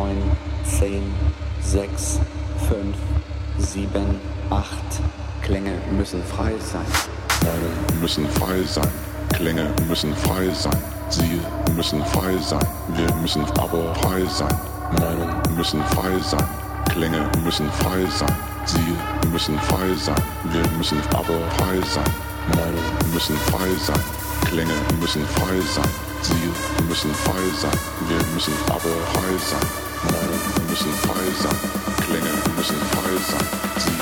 neun, zehn, sechs, fünf, sieben, acht. Klänge müssen frei sein. Klänge müssen frei sein. Klänge müssen frei sein. Sie müssen frei sein. Wir müssen aber frei sein. Meinungen müssen frei sein. Klänge müssen frei sein. Sie müssen frei sein. Wir müssen aber frei sein. Meinungen müssen frei sein. Klänge müssen frei sein. Sie müssen frei sein. Wir müssen aber frei sein. müssen frei sein. Klänge müssen frei sein. Sie